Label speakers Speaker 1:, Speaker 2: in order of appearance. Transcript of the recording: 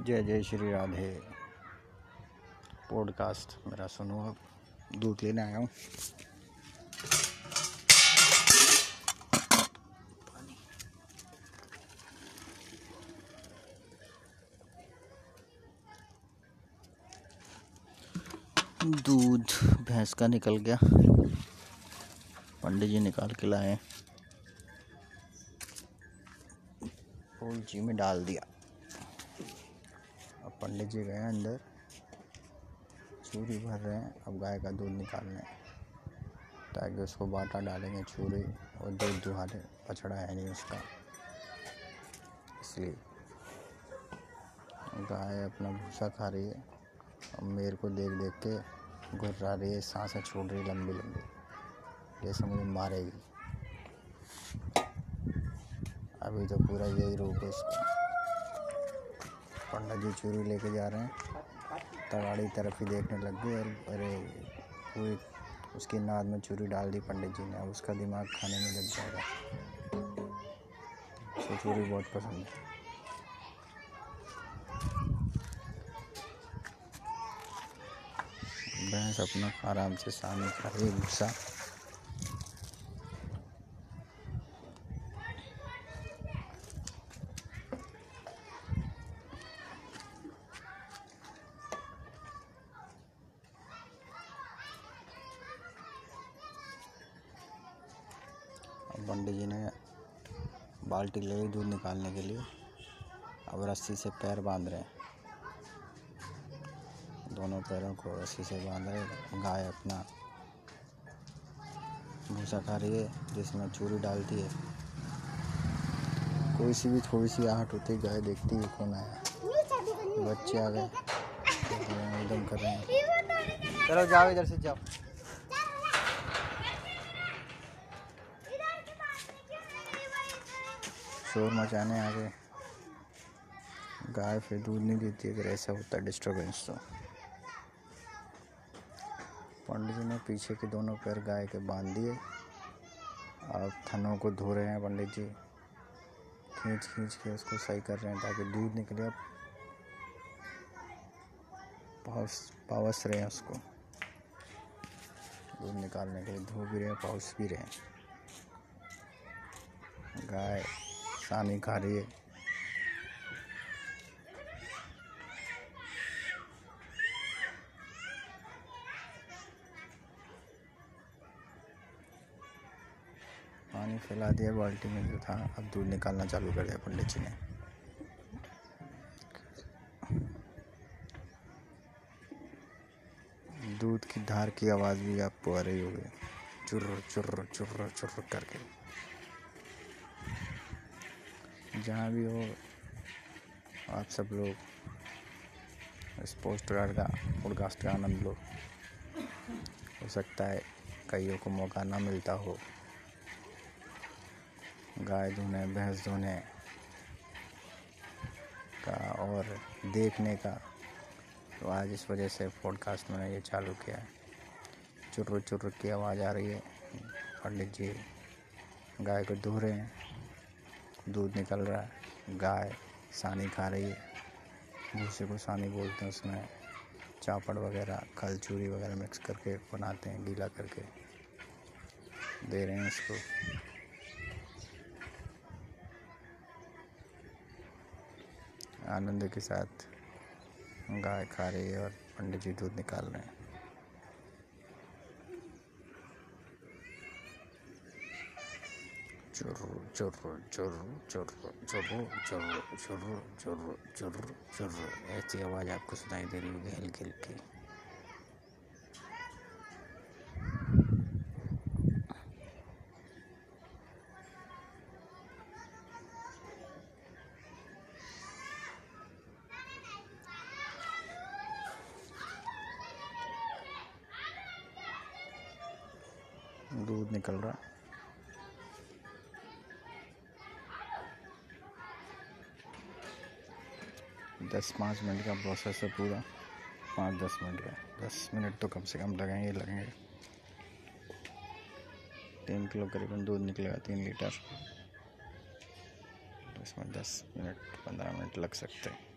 Speaker 1: जय जय श्री राधे। पॉडकास्ट मेरा सुनो अब दूध लेने आया हूँ। दूध, भैंस का निकल गया। पंडित जी निकाल के लाए जी में डाल दिया। पंडित जी गए अंदर। चूरी भर रहे हैं। अब गाय का दूध निकालने। ताकि उसको बाटा डालेंगे चूरी और दूध दुहारे पछड़ा है नहीं उसका। इसलिए गाय अपना भूसा खा रही है। और मेरे को देख देख के घुर्रा रही है। साँसें छोड़ रही लंबी लंबी। जैसे मुझे मारेगी। अभी तो पूरा यही रोक है उसका पंडित जी चूरी लेके जा रहे हैं। तगाड़ी तरफ़ ही देखने लग गए और अरे पूरी उसकी नाद में चूरी डाल दी पंडित जी ने। अब उसका दिमाग खाने में लग जाएगा। उसको चूरी बहुत पसंद है। भैंस अपना आराम से सामने खा रही भूसा पंडित जी ने बाल्टी ले ली दूध निकालने के लिए। अब रस्सी से पैर बाँध रहे हैं। दोनों पैरों को रस्सी से बाँध रहे गाय अपना भूसा खा रही है जिसमें चूरी डालती है। कोई सी भी थोड़ी सी आहट होती है गाय देखती है कौन आया। बच्चे आ गए। एकदम कर रहे हैं। चलो जाओ इधर से जाओ। शोर मचाने आ गए गाय फिर दूध नहीं देती, अगर ऐसा होता डिस्टर्बेंस तो। पंडित जी ने पीछे के दोनों पैर गाय के बाँध दिए और थनों को धो रहे हैं पंडित जी। खींच खींच के उसको सही कर रहे हैं ताकि दूध निकले पाउस पावस पावस रहे हैं उसको। दूध निकालने के लिए धो भी रहे हैं पाउस भी रहे हैं। गाय सानी खा रही है। पानी फैला दिया बाल्टी में जो था। अब दूध निकालना चालू कर दिया पंडित जी ने। दूध की धार की आवाज़ भी आपको आ रही होगी चुर्र चुर्र चुर्र चुर्र करके। जहाँ भी हो, आप सब लोग इस पोस्ट कार्ड का पॉडकास्ट का आनंद लो। हो सकता है कईयों को मौका ना मिलता हो। गाय धोने, भैंस धोने का और देखने का। तो आज इस वजह से पॉडकास्ट मैंने ये चालू किया है। चुर्र चुर्र की आवाज़ आ रही है। पंडित जी, गाय को धो रहे हैं। दूध निकल रहा है। गाय सानी खा रही है। भूसे को सानी बोलते हैं उसमें। चापड़ वगैरह, खल चूरी वगैरह मिक्स करके बनाते हैं, गीला करके। दे रहे हैं इसको आनंद के साथ गाय खा रही है और पंडित जी दूध निकाल रहे हैं। ऐसी आवाज़ आपको सुनाई दे रही होगी हल्की हल्की। दूध निकल रहा। दस पाँच मिनट का प्रोसेस है पूरा। पाँच दस मिनट का। दस मिनट तो कम से कम लगेंगे लगेंगे। तीन किलो करीबन दूध निकलेगा, तीन लीटर। तो इसमें दस मिनट, पंद्रह मिनट लग सकते हैं।